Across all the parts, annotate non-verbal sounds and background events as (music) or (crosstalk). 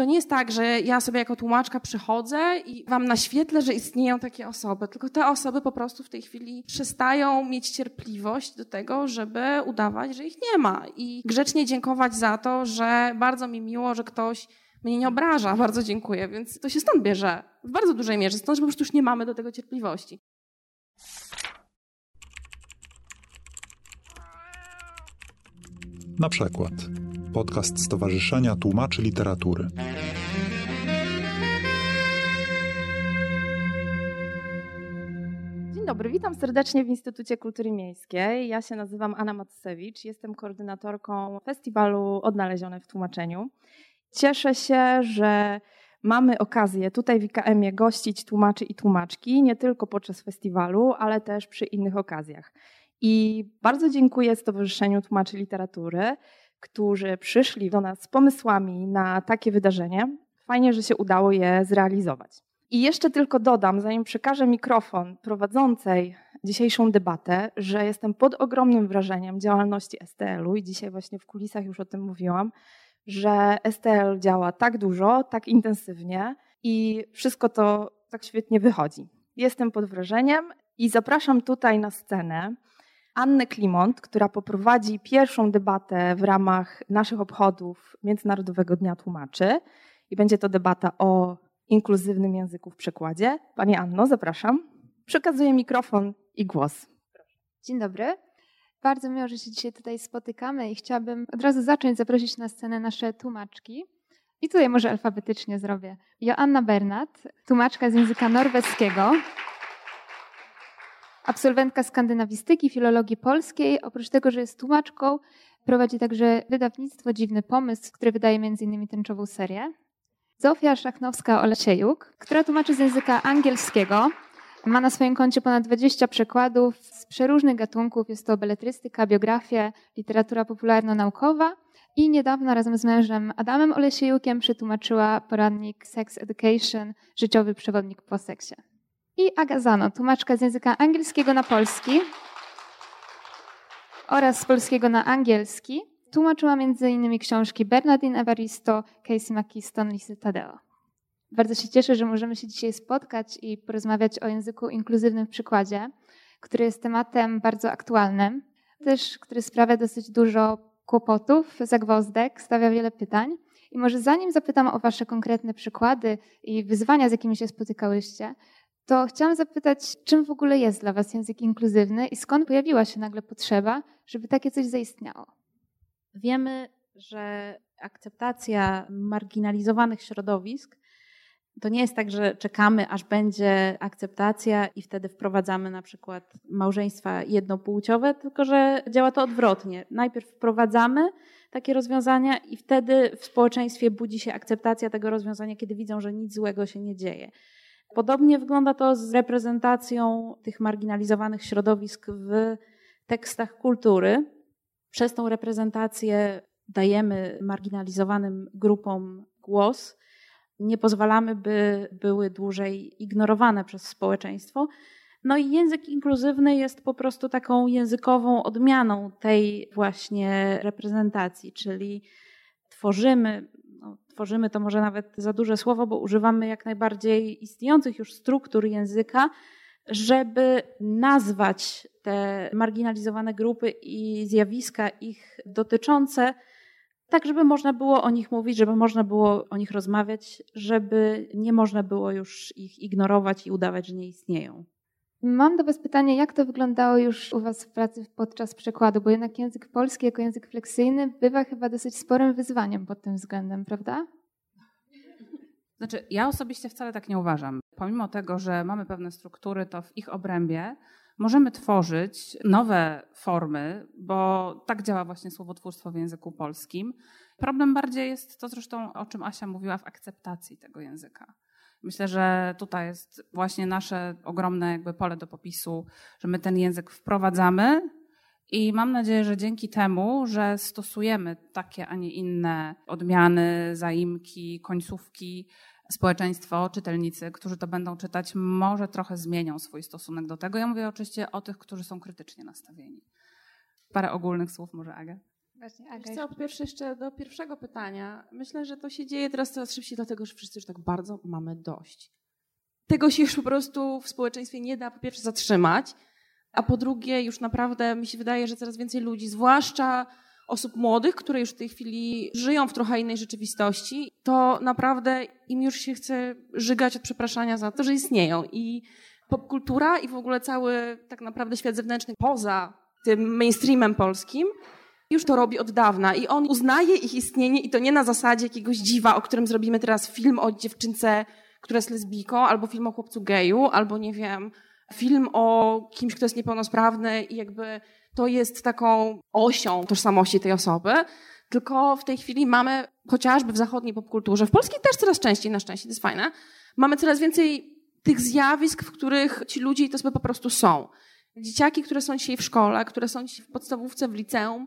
to nie jest tak, że ja sobie jako tłumaczka przychodzę i wam naświetlę, że istnieją takie osoby, tylko te osoby po prostu w tej chwili przestają mieć cierpliwość do tego, żeby udawać, że ich nie ma. I grzecznie dziękować za to, że bardzo mi miło, że ktoś mnie nie obraża, bardzo dziękuję, więc to się stąd bierze, w bardzo dużej mierze, stąd, że po prostu już nie mamy do tego cierpliwości. Na przykład podcast Stowarzyszenia Tłumaczy Literatury. Dzień dobry, witam serdecznie w Instytucie Kultury Miejskiej. Ja się nazywam Anna Matsewicz, jestem koordynatorką festiwalu Odnalezione w Tłumaczeniu. Cieszę się, że mamy okazję tutaj w IKM-ie gościć tłumaczy i tłumaczki, nie tylko podczas festiwalu, ale też przy innych okazjach. I bardzo dziękuję Stowarzyszeniu Tłumaczy Literatury, którzy przyszli do nas z pomysłami na takie wydarzenie. Fajnie, że się udało je zrealizować. I jeszcze tylko dodam, zanim przekażę mikrofon prowadzącej dzisiejszą debatę, że jestem pod ogromnym wrażeniem działalności STL-u i dzisiaj właśnie w kulisach już o tym mówiłam, że STL działa tak dużo, tak intensywnie i wszystko to tak świetnie wychodzi. Jestem pod wrażeniem i zapraszam tutaj na scenę Annę Klimont, która poprowadzi pierwszą debatę w ramach naszych obchodów Międzynarodowego Dnia Tłumaczy. I będzie to debata o inkluzywnym języku w przekładzie. Pani Anno, zapraszam. Przekazuję mikrofon i głos. Dzień dobry. Bardzo miło, że się dzisiaj tutaj spotykamy i chciałabym od razu zacząć zaprosić na scenę nasze tłumaczki. I tutaj może alfabetycznie zrobię. Joanna Bernat, tłumaczka z języka norweskiego, absolwentka skandynawistyki, filologii polskiej. Oprócz tego, że jest tłumaczką, prowadzi także wydawnictwo Dziwny Pomysł, które wydaje m.in. tęczową serię. Zofia Szachnowska-Olesiejuk, która tłumaczy z języka angielskiego. Ma na swoim koncie ponad 20 przekładów z przeróżnych gatunków. Jest to beletrystyka, biografia, literatura popularno-naukowa. I niedawno razem z mężem Adamem Olesiejukiem przetłumaczyła poradnik Sex Education, życiowy przewodnik po seksie i Agazano, tłumaczka z języka angielskiego na polski oraz z polskiego na angielski. Tłumaczyła m.in. książki Bernardine Evaristo, Casey McKeeston, Lisy Tadeo. Bardzo się cieszę, że możemy się dzisiaj spotkać i porozmawiać o języku inkluzywnym w przykładzie, który jest tematem bardzo aktualnym, też który sprawia dosyć dużo kłopotów, zagwozdek, stawia wiele pytań. I może zanim zapytam o Wasze konkretne przykłady i wyzwania, z jakimi się spotykałyście, to chciałam zapytać, czym w ogóle jest dla Was język inkluzywny i skąd pojawiła się nagle potrzeba, żeby takie coś zaistniało? Wiemy, że akceptacja marginalizowanych środowisk to nie jest tak, że czekamy, aż będzie akceptacja i wtedy wprowadzamy na przykład małżeństwa jednopłciowe, tylko że działa to odwrotnie. Najpierw wprowadzamy takie rozwiązania i wtedy w społeczeństwie budzi się akceptacja tego rozwiązania, kiedy widzą, że nic złego się nie dzieje. Podobnie wygląda to z reprezentacją tych marginalizowanych środowisk w tekstach kultury. Przez tą reprezentację dajemy marginalizowanym grupom głos, nie pozwalamy, by były dłużej ignorowane przez społeczeństwo. No i język inkluzywny jest po prostu taką językową odmianą tej właśnie reprezentacji, czyli tworzymy tworzymy to może nawet za duże słowo, bo używamy jak najbardziej istniejących już struktur języka, żeby nazwać te marginalizowane grupy i zjawiska ich dotyczące, tak żeby można było o nich mówić, żeby można było o nich rozmawiać, żeby nie można było już ich ignorować i udawać, że nie istnieją. Mam do Was pytanie, jak to wyglądało już u Was w pracy podczas przekładu, bo jednak język polski jako język fleksyjny bywa chyba dosyć sporym wyzwaniem pod tym względem, prawda? Znaczy, ja osobiście wcale tak nie uważam. Pomimo tego, że mamy pewne struktury, to w ich obrębie możemy tworzyć nowe formy, bo tak działa właśnie słowotwórstwo w języku polskim. Problem bardziej jest to zresztą, o czym Asia mówiła, w akceptacji tego języka. Myślę, że tutaj jest właśnie nasze ogromne jakby pole do popisu, że my ten język wprowadzamy i mam nadzieję, że dzięki temu, że stosujemy takie, a nie inne odmiany, zaimki, końcówki, społeczeństwo, czytelnicy, którzy to będą czytać, może trochę zmienią swój stosunek do tego. Ja mówię oczywiście o tych, którzy są krytycznie nastawieni. Parę ogólnych słów może, Aga? Właśnie, Aga, co, po pierwsze jeszcze do pierwszego pytania. Myślę, że to się dzieje teraz coraz szybciej, dlatego że wszyscy już tak bardzo mamy dość. Tego się już po prostu w społeczeństwie nie da po pierwsze zatrzymać, a po drugie już naprawdę mi się wydaje, że coraz więcej ludzi, zwłaszcza osób młodych, które już w tej chwili żyją w trochę innej rzeczywistości, to naprawdę im już się chce żygać od przepraszania za to, że istnieją. I popkultura i w ogóle cały tak naprawdę świat zewnętrzny poza tym mainstreamem polskim już to robi od dawna i on uznaje ich istnienie i to nie na zasadzie jakiegoś dziwa, o którym zrobimy teraz film o dziewczynce, która jest lesbijką, albo film o chłopcu geju, albo nie wiem, film o kimś, kto jest niepełnosprawny i jakby to jest taką osią tożsamości tej osoby. Tylko w tej chwili mamy, chociażby w zachodniej popkulturze, w polskiej też coraz częściej na szczęście, to jest fajne, mamy coraz więcej tych zjawisk, w których ci ludzie i te osoby po prostu są. Dzieciaki, które są dzisiaj w szkole, które są dzisiaj w podstawówce, w liceum,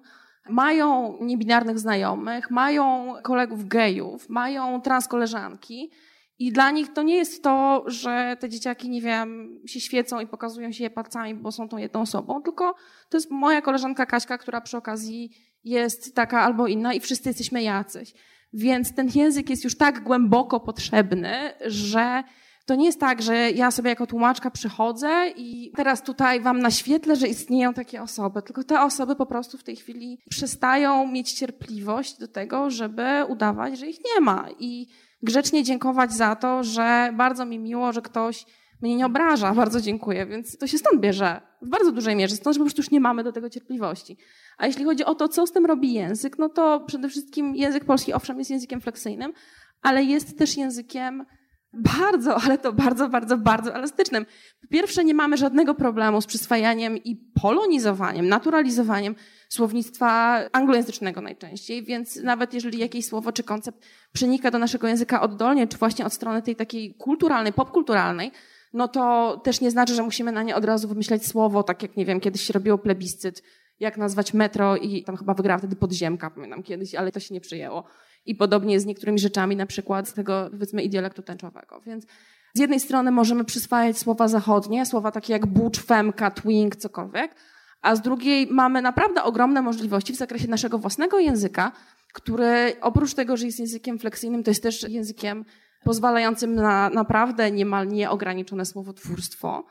mają niebinarnych znajomych, mają kolegów gejów, mają transkoleżanki i dla nich to nie jest to, że te dzieciaki, nie wiem, się świecą i pokazują się je palcami, bo są tą jedną osobą, tylko to jest moja koleżanka Kaśka, która przy okazji jest taka albo inna i wszyscy jesteśmy jacyś. Więc ten język jest już tak głęboko potrzebny, że to nie jest tak, że ja sobie jako tłumaczka przychodzę i teraz tutaj wam naświetlę, że istnieją takie osoby, tylko te osoby po prostu w tej chwili przestają mieć cierpliwość do tego, żeby udawać, że ich nie ma. I grzecznie dziękować za to, że bardzo mi miło, że ktoś mnie nie obraża, (laughs) bardzo dziękuję, więc to się stąd bierze, w bardzo dużej mierze, stąd, że po prostu już nie mamy do tego cierpliwości. A jeśli chodzi o to, co z tym robi język, no to przede wszystkim język polski owszem jest językiem fleksyjnym, ale jest też językiem bardzo, ale to bardzo, bardzo, bardzo elastycznym. Po pierwsze, nie mamy żadnego problemu z przyswajaniem i polonizowaniem, naturalizowaniem słownictwa anglojęzycznego najczęściej, więc nawet jeżeli jakieś słowo czy koncept przenika do naszego języka oddolnie, czy właśnie od strony tej takiej kulturalnej, popkulturalnej, no to też nie znaczy, że musimy na nie od razu wymyślać słowo, tak jak, nie wiem, kiedyś się robiło plebiscyt, jak nazwać metro i tam chyba wygrała wtedy podziemka, pamiętam kiedyś, ale to się nie przyjęło. I podobnie z niektórymi rzeczami, na przykład z tego, powiedzmy, dialektu tęczowego. Więc z jednej strony możemy przyswajać słowa zachodnie, słowa takie jak bucz, femka, twink, cokolwiek, a z drugiej mamy naprawdę ogromne możliwości w zakresie naszego własnego języka, który oprócz tego, że jest językiem fleksyjnym, to jest też językiem pozwalającym na naprawdę niemal nieograniczone słowotwórstwo.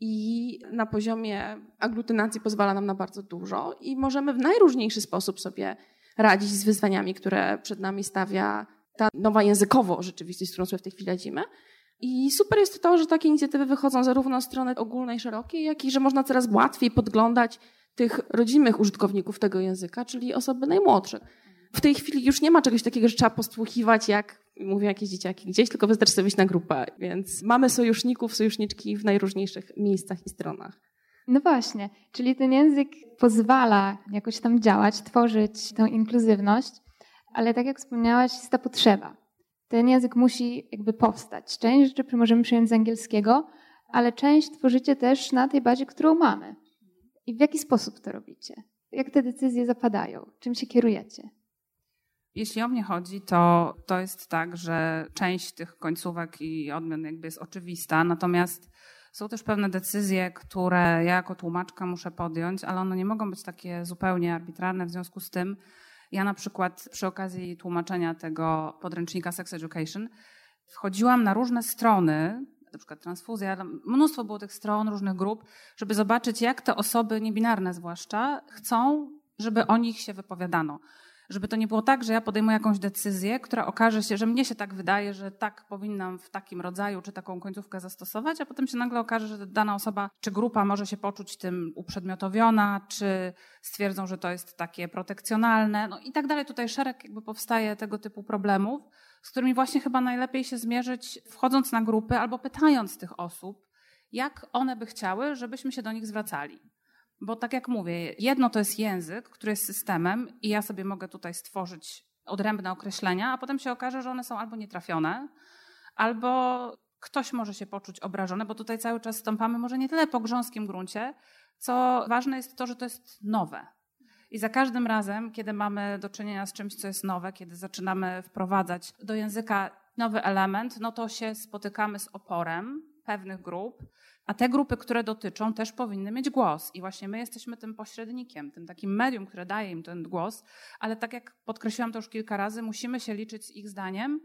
I na poziomie aglutynacji pozwala nam na bardzo dużo i możemy w najróżniejszy sposób sobie radzić z wyzwaniami, które przed nami stawia ta nowa językowo rzeczywistość, z którą sobie w tej chwili radzimy. I super jest to, że takie inicjatywy wychodzą zarówno z strony ogólnej, szerokiej, jak i że można coraz łatwiej podglądać tych rodzimych użytkowników tego języka, czyli osoby najmłodsze. W tej chwili już nie ma czegoś takiego, że trzeba posłuchiwać, jak mówią jakieś dzieciaki gdzieś, tylko wystarczy sobie na grupę. Więc mamy sojuszników, sojuszniczki w najróżniejszych miejscach i stronach. No właśnie, czyli ten język pozwala jakoś tam działać, tworzyć tę inkluzywność, ale tak jak wspomniałaś, jest ta potrzeba. Ten język musi jakby powstać. Część rzeczy możemy przyjąć z angielskiego, ale część tworzycie też na tej bazie, którą mamy. I w jaki sposób to robicie? Jak te decyzje zapadają? Czym się kierujecie? Jeśli o mnie chodzi, to to jest tak, że część tych końcówek i odmian jakby jest oczywista, natomiast są też pewne decyzje, które ja jako tłumaczka muszę podjąć, ale one nie mogą być takie zupełnie arbitralne. W związku z tym ja na przykład przy okazji tłumaczenia tego podręcznika Sex Education wchodziłam na różne strony, na przykład transfuzja, mnóstwo było tych stron, różnych grup, żeby zobaczyć, jak te osoby niebinarne zwłaszcza chcą, żeby o nich się wypowiadano żeby to nie było tak, że ja podejmuję jakąś decyzję, która okaże się, że mnie się tak wydaje, że tak powinnam w takim rodzaju czy taką końcówkę zastosować, a potem się nagle okaże, że dana osoba czy grupa może się poczuć tym uprzedmiotowiona, czy stwierdzą, że to jest takie protekcjonalne, no i tak dalej. Tutaj szereg jakby powstaje tego typu problemów, z którymi właśnie chyba najlepiej się zmierzyć wchodząc na grupy albo pytając tych osób, jak one by chciały, żebyśmy się do nich zwracali. Bo tak jak mówię, jedno to jest język, który jest systemem i ja sobie mogę tutaj stworzyć odrębne określenia, a potem się okaże, że one są albo nietrafione, albo ktoś może się poczuć obrażony, bo tutaj cały czas stąpamy może nie tyle po grząskim gruncie, co ważne jest to, że to jest nowe. I za każdym razem, kiedy mamy do czynienia z czymś, co jest nowe, kiedy zaczynamy wprowadzać do języka nowy element, no to się spotykamy z oporem pewnych grup, A te grupy, które dotyczą, też powinny mieć głos. I właśnie my jesteśmy tym pośrednikiem, tym takim medium, które daje im ten głos. Ale tak jak podkreśliłam to już kilka razy, musimy się liczyć z ich zdaniem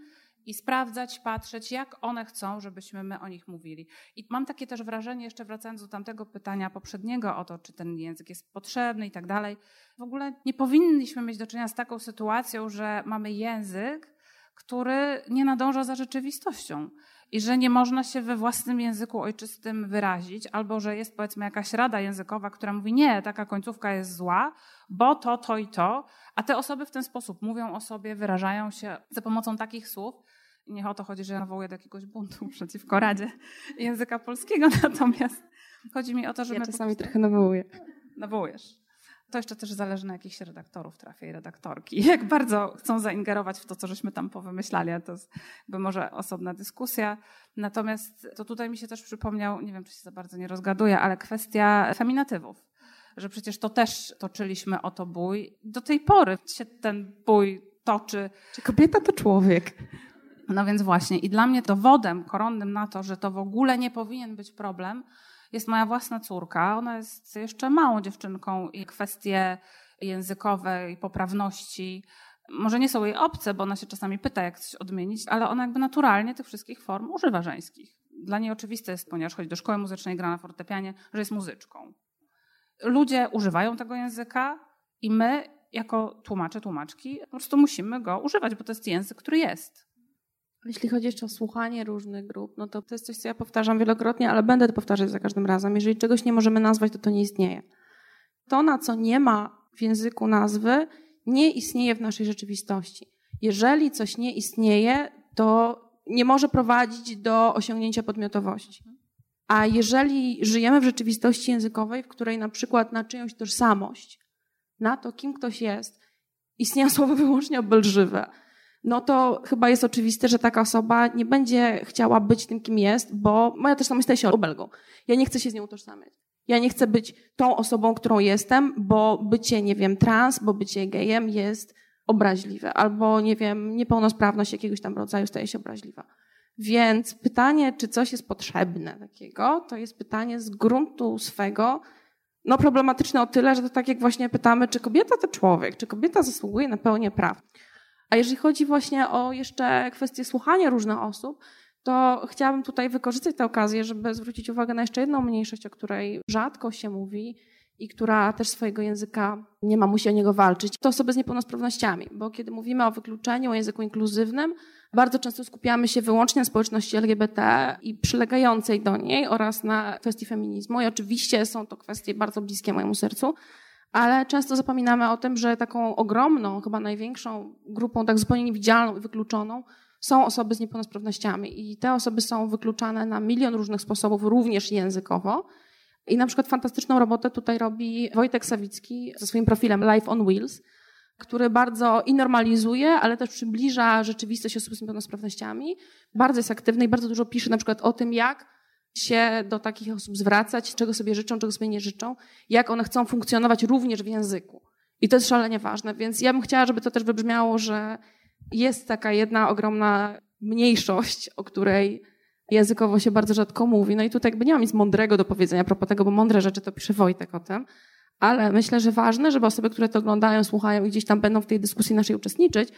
i sprawdzać, patrzeć, jak one chcą, żebyśmy my o nich mówili. I mam takie też wrażenie, jeszcze wracając do tamtego pytania poprzedniego o to, czy ten język jest potrzebny i tak dalej, w ogóle nie powinniśmy mieć do czynienia z taką sytuacją, że mamy język, który nie nadąża za rzeczywistością i że nie można się we własnym języku ojczystym wyrazić, albo że jest powiedzmy jakaś rada językowa, która mówi nie, taka końcówka jest zła, bo to, to i to, a te osoby w ten sposób mówią o sobie, wyrażają się za pomocą takich słów, nie o to chodzi, że ja nawołuję do jakiegoś buntu (laughs) przeciwko Radzie Języka Polskiego, (laughs) natomiast chodzi mi o to, że ja czasami prostu... trochę nawołuję. Nawołujesz. To jeszcze też zależy na jakichś redaktorów trafia i redaktorki. (laughs) Jak bardzo chcą zaingerować w to, co żeśmy tam powymyślali, to jest by może osobna dyskusja. Natomiast to tutaj mi się też przypomniał, nie wiem, czy się za bardzo nie rozgaduję, ale kwestia feminatywów. Że przecież to też toczyliśmy o to bój. Do tej pory się ten bój toczy. Czy kobieta to człowiek? No więc właśnie. I dla mnie dowodem koronnym na to, że to w ogóle nie powinien być problem, jest moja własna córka. Ona jest jeszcze małą dziewczynką i kwestie językowe i poprawności może nie są jej obce, bo ona się czasami pyta, jak coś odmienić, ale ona jakby naturalnie tych wszystkich form używa żeńskich. Dla niej oczywiste jest, ponieważ chodzi do szkoły muzycznej, gra na fortepianie, że jest muzyczką. Ludzie używają tego języka i my, jako tłumacze, tłumaczki, po prostu musimy go używać, bo to jest język, który jest. Jeśli chodzi jeszcze o słuchanie różnych grup, no to to jest coś, co ja powtarzam wielokrotnie, ale będę to powtarzać za każdym razem. Jeżeli czegoś nie możemy nazwać, to to nie istnieje. To, na co nie ma w języku nazwy, nie istnieje w naszej rzeczywistości. Jeżeli coś nie istnieje, to nie może prowadzić do osiągnięcia podmiotowości. A jeżeli żyjemy w rzeczywistości językowej, w której na przykład na czyjąś tożsamość, na to, kim ktoś jest, istnieją (laughs) słowo wyłącznie obelżywe, no to chyba jest oczywiste, że taka osoba nie będzie chciała być tym, kim jest, bo moja tożsamość staje się obelgą. Ja nie chcę się z nią utożsamiać. Ja nie chcę być tą osobą, którą jestem, bo bycie, nie wiem, trans, bo bycie gejem jest obraźliwe, albo, nie wiem, niepełnosprawność jakiegoś tam rodzaju staje się obraźliwa. Więc pytanie, czy coś jest potrzebne takiego, to jest pytanie z gruntu swego, no problematyczne o tyle, że to tak jak właśnie pytamy, czy kobieta to człowiek, czy kobieta zasługuje na pełnię praw. A jeżeli chodzi właśnie o jeszcze kwestię słuchania różnych osób, to chciałabym tutaj wykorzystać tę okazję, żeby zwrócić uwagę na jeszcze jedną mniejszość, o której rzadko się mówi i która też swojego języka nie ma, musi o niego walczyć. To osoby z niepełnosprawnościami, bo kiedy mówimy o wykluczeniu, o języku inkluzywnym, bardzo często skupiamy się wyłącznie na społeczności LGBT i przylegającej do niej oraz na kwestii feminizmu. I oczywiście są to kwestie bardzo bliskie mojemu sercu, ale często zapominamy o tym, że taką ogromną, chyba największą grupą, tak zupełnie niewidzialną i wykluczoną są osoby z niepełnosprawnościami. I te osoby są wykluczane na milion różnych sposobów, również językowo. I na przykład fantastyczną robotę tutaj robi Wojtek Sawicki ze swoim profilem Life on Wheels, który bardzo i normalizuje, ale też przybliża rzeczywistość osób z niepełnosprawnościami. Bardzo jest aktywny i bardzo dużo pisze na przykład o tym, jak się do takich osób zwracać, czego sobie życzą, czego sobie nie życzą, jak one chcą funkcjonować również w języku. I to jest szalenie ważne, więc ja bym chciała, żeby to też wybrzmiało, że jest taka jedna ogromna mniejszość, o której językowo się bardzo rzadko mówi. No i tutaj jakby nie mam nic mądrego do powiedzenia a propos tego, bo mądre rzeczy to pisze Wojtek o tym, ale myślę, że ważne, żeby osoby, które to oglądają, słuchają i gdzieś tam będą w tej dyskusji naszej uczestniczyć,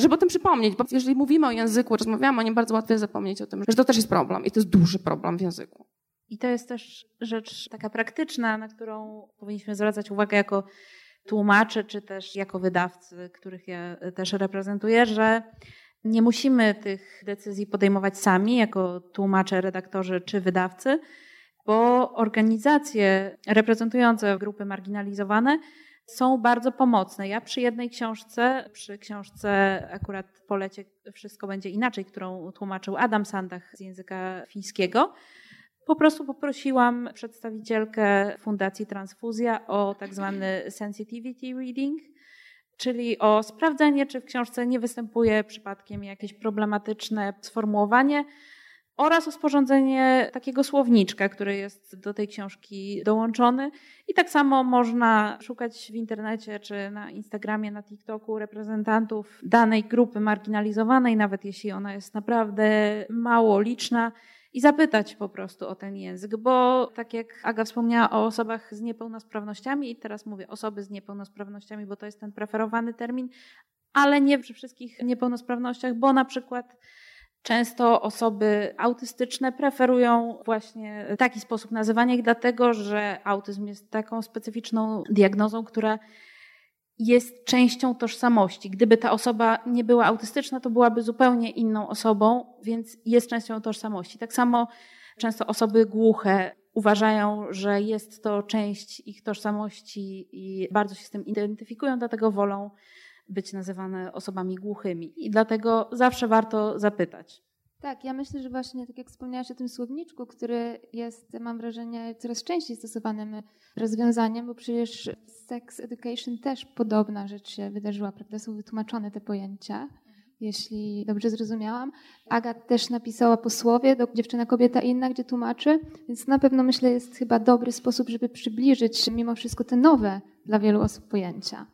żeby o tym przypomnieć, bo jeżeli mówimy o języku, rozmawiamy o nim, bardzo łatwo jest zapomnieć o tym, że to też jest problem i to jest duży problem w języku. I to jest też rzecz taka praktyczna, na którą powinniśmy zwracać uwagę jako tłumacze, czy też jako wydawcy, których ja też reprezentuję, że nie musimy tych decyzji podejmować sami, jako tłumacze, redaktorzy czy wydawcy, bo organizacje reprezentujące grupy marginalizowane są bardzo pomocne. Ja przy jednej książce, przy książce akurat w polecie Wszystko będzie inaczej, którą tłumaczył Adam Sandach z języka fińskiego, po prostu poprosiłam przedstawicielkę Fundacji Transfuzja o tak zwany sensitivity reading, czyli o sprawdzenie, czy w książce nie występuje przypadkiem jakieś problematyczne sformułowanie, oraz o sporządzenie takiego słowniczka, który jest do tej książki dołączony. I tak samo można szukać w internecie czy na Instagramie, na TikToku reprezentantów danej grupy marginalizowanej, nawet jeśli ona jest naprawdę mało liczna i zapytać po prostu o ten język, bo tak jak Aga wspomniała o osobach z niepełnosprawnościami i teraz mówię osoby z niepełnosprawnościami, bo to jest ten preferowany termin, ale nie przy wszystkich niepełnosprawnościach, bo na przykład Często osoby autystyczne preferują właśnie taki sposób nazywania ich, dlatego że autyzm jest taką specyficzną diagnozą, która jest częścią tożsamości. Gdyby ta osoba nie była autystyczna, to byłaby zupełnie inną osobą, więc jest częścią tożsamości. Tak samo często osoby głuche uważają, że jest to część ich tożsamości i bardzo się z tym identyfikują, dlatego wolą być nazywane osobami głuchymi. I dlatego zawsze warto zapytać. Tak, ja myślę, że właśnie tak jak wspomniałaś o tym słowniczku, który jest, mam wrażenie, coraz częściej stosowanym rozwiązaniem, bo przecież sex education też podobna rzecz się wydarzyła, prawda? Są wytłumaczone te pojęcia, jeśli dobrze zrozumiałam. Aga też napisała posłowie do Dziewczyna, Kobieta Inna, gdzie tłumaczy, więc na pewno myślę jest chyba dobry sposób, żeby przybliżyć mimo wszystko te nowe dla wielu osób pojęcia.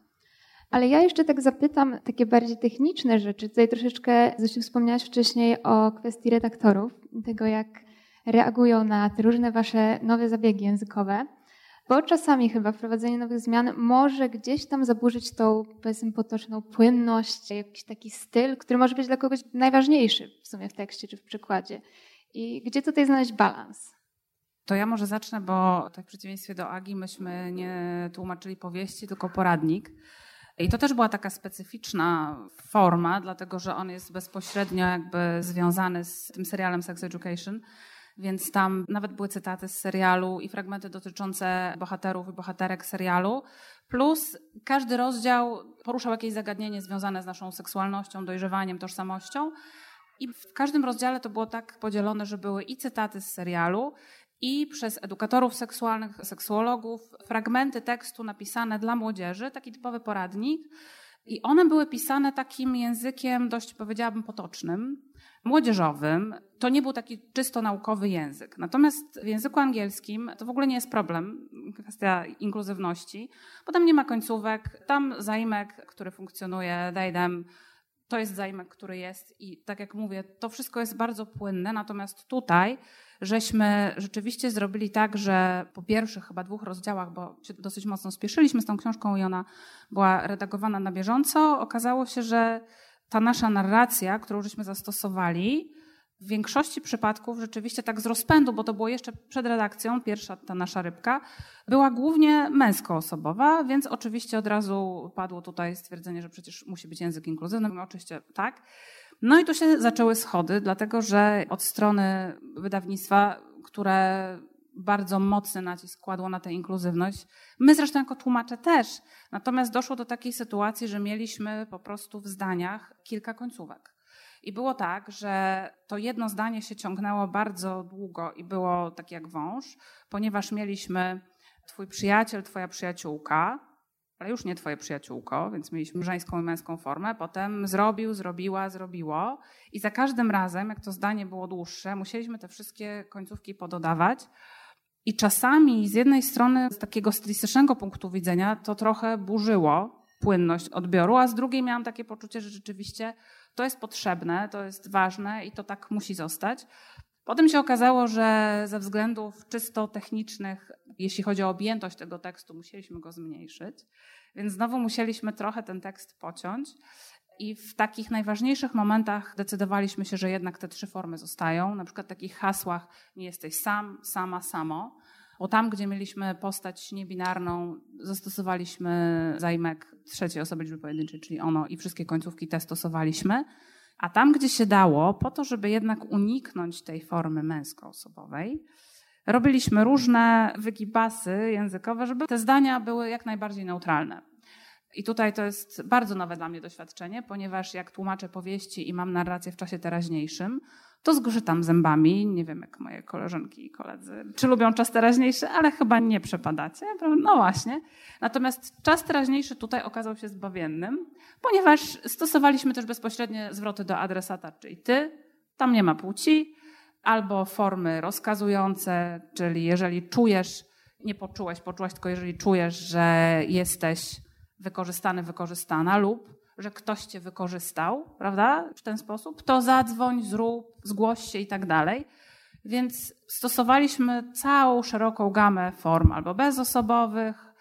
Ale ja jeszcze tak zapytam takie bardziej techniczne rzeczy. Tutaj troszeczkę, Zosiu, wspomniałaś wcześniej o kwestii redaktorów, tego jak reagują na te różne wasze nowe zabiegi językowe. Bo czasami chyba wprowadzenie nowych zmian może gdzieś tam zaburzyć tą, potoczną płynność, jakiś taki styl, który może być dla kogoś najważniejszy w sumie w tekście czy w przykładzie. I gdzie tutaj znaleźć balans? To ja może zacznę, bo tak w przeciwieństwie do Agi myśmy nie tłumaczyli powieści, tylko poradnik. I to też była taka specyficzna forma, dlatego że on jest bezpośrednio jakby związany z tym serialem Sex Education. Więc tam nawet były cytaty z serialu i fragmenty dotyczące bohaterów i bohaterek serialu. Plus każdy rozdział poruszał jakieś zagadnienie związane z naszą seksualnością, dojrzewaniem, tożsamością. I w każdym rozdziale to było tak podzielone, że były i cytaty z serialu, i przez edukatorów seksualnych, seksuologów fragmenty tekstu napisane dla młodzieży, taki typowy poradnik. I one były pisane takim językiem dość, powiedziałabym, potocznym, młodzieżowym. To nie był taki czysto naukowy język. Natomiast w języku angielskim to w ogóle nie jest problem, kwestia inkluzywności, bo tam nie ma końcówek. Tam zaimek, który funkcjonuje, they, them, to jest zaimek, który jest i tak jak mówię, to wszystko jest bardzo płynne, natomiast tutaj żeśmy rzeczywiście zrobili tak, że po pierwszych chyba dwóch rozdziałach, bo się dosyć mocno spieszyliśmy z tą książką i ona była redagowana na bieżąco, okazało się, że ta nasza narracja, którą żeśmy zastosowali, w większości przypadków rzeczywiście tak z rozpędu, bo to było jeszcze przed redakcją, pierwsza ta nasza rybka, była głównie męskoosobowa, więc oczywiście od razu padło tutaj stwierdzenie, że przecież musi być język inkluzywny. Oczywiście tak. No i tu się zaczęły schody, dlatego że od strony wydawnictwa, które bardzo mocny nacisk kładło na tę inkluzywność. My zresztą jako tłumacze też. Natomiast doszło do takiej sytuacji, że mieliśmy po prostu w zdaniach kilka końcówek. I było tak, że to jedno zdanie się ciągnęło bardzo długo i było tak jak wąż, ponieważ mieliśmy twój przyjaciel, twoja przyjaciółka, ale już nie twoje przyjaciółko, więc mieliśmy żeńską i męską formę. Potem zrobił, zrobiła, zrobiło. I za każdym razem, jak to zdanie było dłuższe, musieliśmy te wszystkie końcówki pododawać. I czasami z jednej strony, z takiego stylistycznego punktu widzenia, to trochę burzyło płynność odbioru, a z drugiej miałam takie poczucie, że rzeczywiście to jest potrzebne, to jest ważne i to tak musi zostać. Potem się okazało, że ze względów czysto technicznych, jeśli chodzi o objętość tego tekstu, musieliśmy go zmniejszyć, więc znowu musieliśmy trochę ten tekst pociąć. I w takich najważniejszych momentach decydowaliśmy się, że jednak te trzy formy zostają. Na przykład w takich hasłach nie jesteś sam, sama, samo. Bo tam, gdzie mieliśmy postać niebinarną, zastosowaliśmy zajmek trzeciej osoby liczby pojedynczej, czyli ono i wszystkie końcówki te stosowaliśmy. A tam, gdzie się dało, po to, żeby jednak uniknąć tej formy męskoosobowej, robiliśmy różne wygibasy językowe, żeby te zdania były jak najbardziej neutralne. I tutaj to jest bardzo nowe dla mnie doświadczenie, ponieważ jak tłumaczę powieści i mam narrację w czasie teraźniejszym, to zgrzytam zębami. Nie wiem, jak moje koleżanki i koledzy, czy lubią czas teraźniejszy, ale chyba nie przepadacie. No właśnie. Natomiast czas teraźniejszy tutaj okazał się zbawiennym, ponieważ stosowaliśmy też bezpośrednie zwroty do adresata, czyli ty, tam nie ma płci, albo formy rozkazujące, czyli jeżeli czujesz, nie poczułeś, poczułaś, tylko jeżeli czujesz, że jesteś wykorzystany, wykorzystana lub że ktoś cię wykorzystał, prawda, w ten sposób, to zadzwoń, zrób, zgłoś się i tak dalej. Więc stosowaliśmy całą szeroką gamę form albo bezosobowych,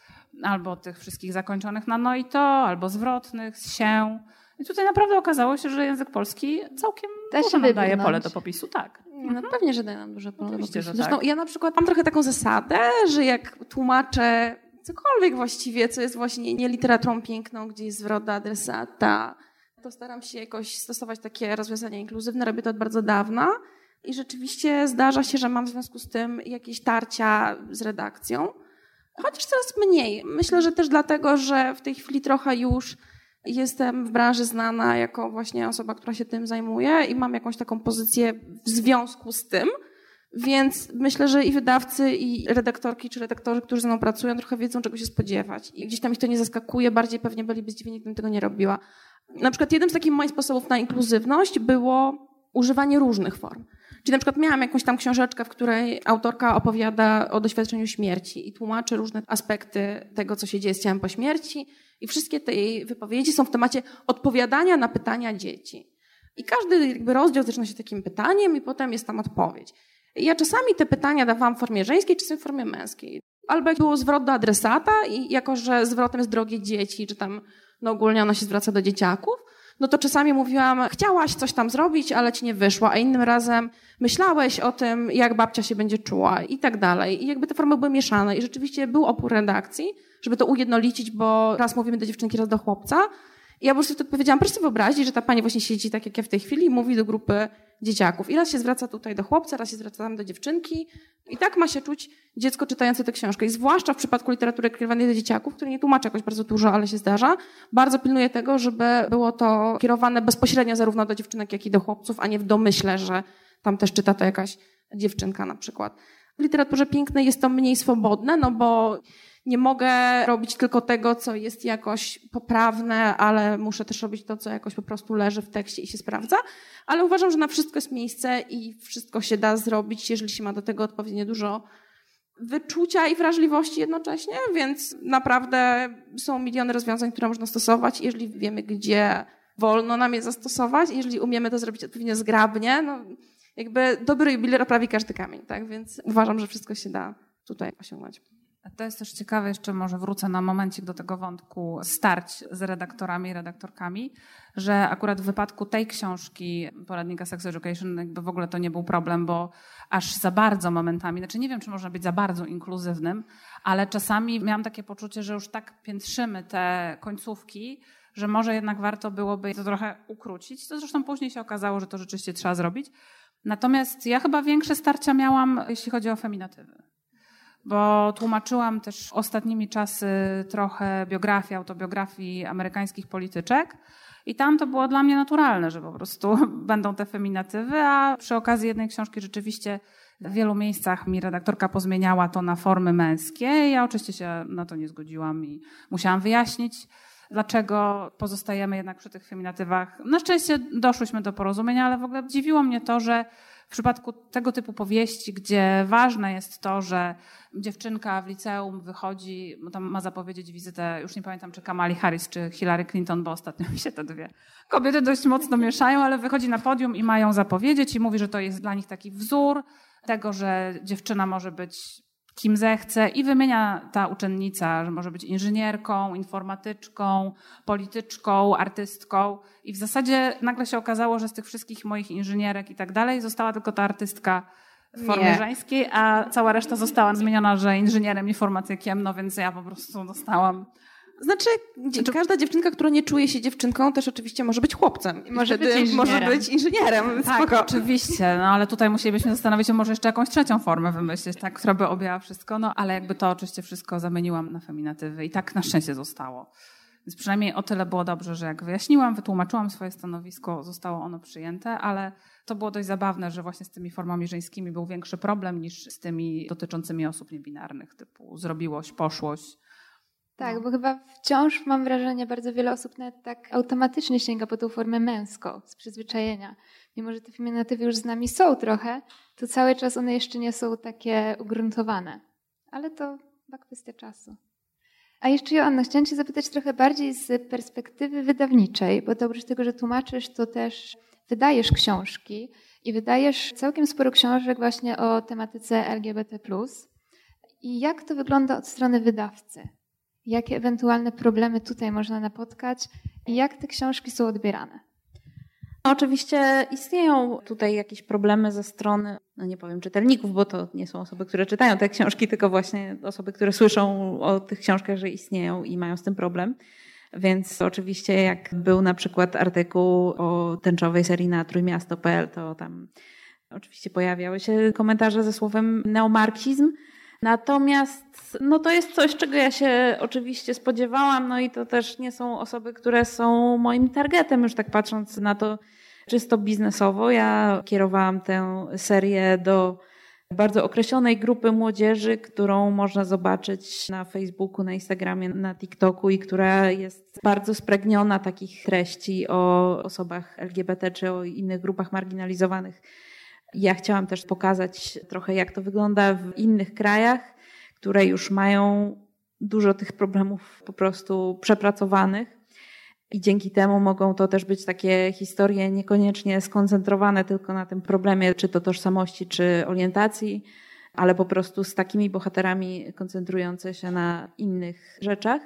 albo tych wszystkich zakończonych na no i to, albo zwrotnych, z się. I tutaj naprawdę okazało się, że język polski całkiem dużo nam daje pole do popisu, tak. No pewnie, że daje nam duże pole Oczywiście, do popisu. że Zresztą tak. ja na przykład mam trochę taką zasadę, że jak tłumaczę cokolwiek właściwie, co jest właśnie nie literaturą piękną, gdzie jest zwrot do adresata, to staram się jakoś stosować takie rozwiązania inkluzywne. Robię to od bardzo dawna. I rzeczywiście zdarza się, że mam w związku z tym jakieś tarcia z redakcją. Chociaż coraz mniej. Myślę, że też dlatego, że w tej chwili trochę już jestem w branży znana jako właśnie osoba, która się tym zajmuje i mam jakąś taką pozycję w związku z tym. Więc myślę, że i wydawcy, i redaktorki czy redaktorzy, którzy ze mną pracują, trochę wiedzą, czego się spodziewać. I gdzieś tam ich to nie zaskakuje, bardziej pewnie byliby zdziwieni, gdybym tego nie robiła. Na przykład jednym z takich moich sposobów na inkluzywność było używanie różnych form. Czyli na przykład miałam jakąś tam książeczkę, w której autorka opowiada o doświadczeniu śmierci i tłumaczy różne aspekty tego, co się dzieje z ciałem po śmierci. I wszystkie te jej wypowiedzi są w temacie odpowiadania na pytania dzieci. I każdy jakby rozdział zaczyna się takim pytaniem i potem jest tam odpowiedź. Ja czasami te pytania dawałam w formie żeńskiej, czasami w formie męskiej. Albo jak było zwrot do adresata i jako, że zwrotem jest drogie dzieci, czy tam no ogólnie ona się zwraca do dzieciaków, no to czasami mówiłam, chciałaś coś tam zrobić, ale ci nie wyszło, a innym razem myślałeś o tym, jak babcia się będzie czuła i tak dalej. I jakby te formy były mieszane i rzeczywiście był opór redakcji, żeby to ujednolicić, bo raz mówimy do dziewczynki, raz do chłopca. I ja po prostu wtedy powiedziałam, proszę sobie wyobrazić, że ta pani właśnie siedzi tak jak ja w tej chwili i mówi do grupy dzieciaków. I raz się zwraca tutaj do chłopca, raz się zwraca tam do dziewczynki. I tak ma się czuć dziecko czytające tę książkę. I zwłaszcza w przypadku literatury kierowanej do dzieciaków, której nie tłumaczę jakoś bardzo dużo, ale się zdarza, bardzo pilnuję tego, żeby było to kierowane bezpośrednio zarówno do dziewczynek, jak i do chłopców, a nie w domyśle, że tam też czyta to jakaś dziewczynka na przykład. W literaturze pięknej jest to mniej swobodne, no bo nie mogę robić tylko tego, co jest jakoś poprawne, ale muszę też robić to, co jakoś po prostu leży w tekście i się sprawdza. Ale uważam, że na wszystko jest miejsce i wszystko się da zrobić, jeżeli się ma do tego odpowiednio dużo wyczucia i wrażliwości jednocześnie, więc naprawdę są miliony rozwiązań, które można stosować, jeżeli wiemy, gdzie wolno nam je zastosować, jeżeli umiemy to zrobić odpowiednio zgrabnie, no jakby dobry jubiler oprawi każdy kamień, tak? Więc uważam, że wszystko się da tutaj osiągnąć. To jest też ciekawe, jeszcze może wrócę na momencik do tego wątku starć z redaktorami i redaktorkami, że akurat w wypadku tej książki poradnika Sex Education jakby w ogóle to nie był problem, bo aż za bardzo momentami, znaczy nie wiem, czy można być za bardzo inkluzywnym, ale czasami miałam takie poczucie, że już tak piętrzymy te końcówki, że może jednak warto byłoby to trochę ukrócić. To zresztą później się okazało, że to rzeczywiście trzeba zrobić. Natomiast ja chyba większe starcia miałam, jeśli chodzi o feminatywy bo tłumaczyłam też ostatnimi czasy trochę biografii, autobiografii amerykańskich polityczek. I tam to było dla mnie naturalne, że po prostu (laughs) będą te feminatywy, a przy okazji jednej książki rzeczywiście w wielu miejscach mi redaktorka pozmieniała to na formy męskie. Ja oczywiście się na to nie zgodziłam i musiałam wyjaśnić, dlaczego pozostajemy jednak przy tych feminatywach. Na szczęście doszłyśmy do porozumienia, ale w ogóle dziwiło mnie to, że w przypadku tego typu powieści, gdzie ważne jest to, że dziewczynka w liceum wychodzi, tam ma zapowiedzieć wizytę, już nie pamiętam czy Kamali Harris, czy Hillary Clinton, bo ostatnio (laughs) mi się te dwie kobiety dość mocno mieszają, ale wychodzi na podium i mają zapowiedzieć i mówi, że to jest dla nich taki wzór tego, że dziewczyna może być kim zechce i wymienia ta uczennica, że może być inżynierką, informatyczką, polityczką, artystką i w zasadzie nagle się okazało, że z tych wszystkich moich inżynierek i tak dalej została tylko ta artystka w formie Nie. żeńskiej, a cała reszta została zmieniona, że inżynierem, informatykiem, no więc ja po prostu dostałam Znaczy, dzie- każda dziewczynka, która nie czuje się dziewczynką, też oczywiście może być chłopcem. I Może być inżynierem. Może być inżynierem. Tak, spoko. oczywiście, no ale tutaj musielibyśmy zastanowić się, może jeszcze jakąś trzecią formę wymyślić, tak, która by objęła wszystko, no ale jakby to oczywiście wszystko zamieniłam na feminatywy i tak na szczęście zostało. Więc przynajmniej o tyle było dobrze, że jak wyjaśniłam, wytłumaczyłam swoje stanowisko, zostało ono przyjęte, ale to było dość zabawne, że właśnie z tymi formami żeńskimi był większy problem niż z tymi dotyczącymi osób niebinarnych, typu zrobiłość, poszłość. Tak, bo chyba wciąż mam wrażenie, bardzo wiele osób nawet tak automatycznie sięga po tą formę męską z przyzwyczajenia. Mimo, że te feminatywy już z nami są trochę, to cały czas one jeszcze nie są takie ugruntowane. Ale to chyba kwestia czasu. A jeszcze Joanna, chciałam Cię zapytać trochę bardziej z perspektywy wydawniczej, bo to oprócz tego, że tłumaczysz, to też wydajesz książki i wydajesz całkiem sporo książek właśnie o tematyce LGBT. I jak to wygląda od strony wydawcy? Jakie ewentualne problemy tutaj można napotkać i jak te książki są odbierane? No, oczywiście istnieją tutaj jakieś problemy ze strony, no nie powiem czytelników, bo to nie są osoby, które czytają te książki, tylko właśnie osoby, które słyszą o tych książkach, że istnieją i mają z tym problem. Więc oczywiście jak był na przykład artykuł o tęczowej serii na trójmiasto.pl, to tam oczywiście pojawiały się komentarze ze słowem neomarksizm. Natomiast no to jest coś, czego ja się oczywiście spodziewałam, no i to też nie są osoby, które są moim targetem, już tak patrząc na to czysto biznesowo. Ja kierowałam tę serię do bardzo określonej grupy młodzieży, którą można zobaczyć na Facebooku, na Instagramie, na TikToku i która jest bardzo spragniona takich treści o osobach LGBT czy o innych grupach marginalizowanych. Ja chciałam też pokazać trochę, jak to wygląda w innych krajach, które już mają dużo tych problemów po prostu przepracowanych. I dzięki temu mogą to też być takie historie niekoniecznie skoncentrowane tylko na tym problemie, czy to tożsamości, czy orientacji, ale po prostu z takimi bohaterami koncentrujące się na innych rzeczach.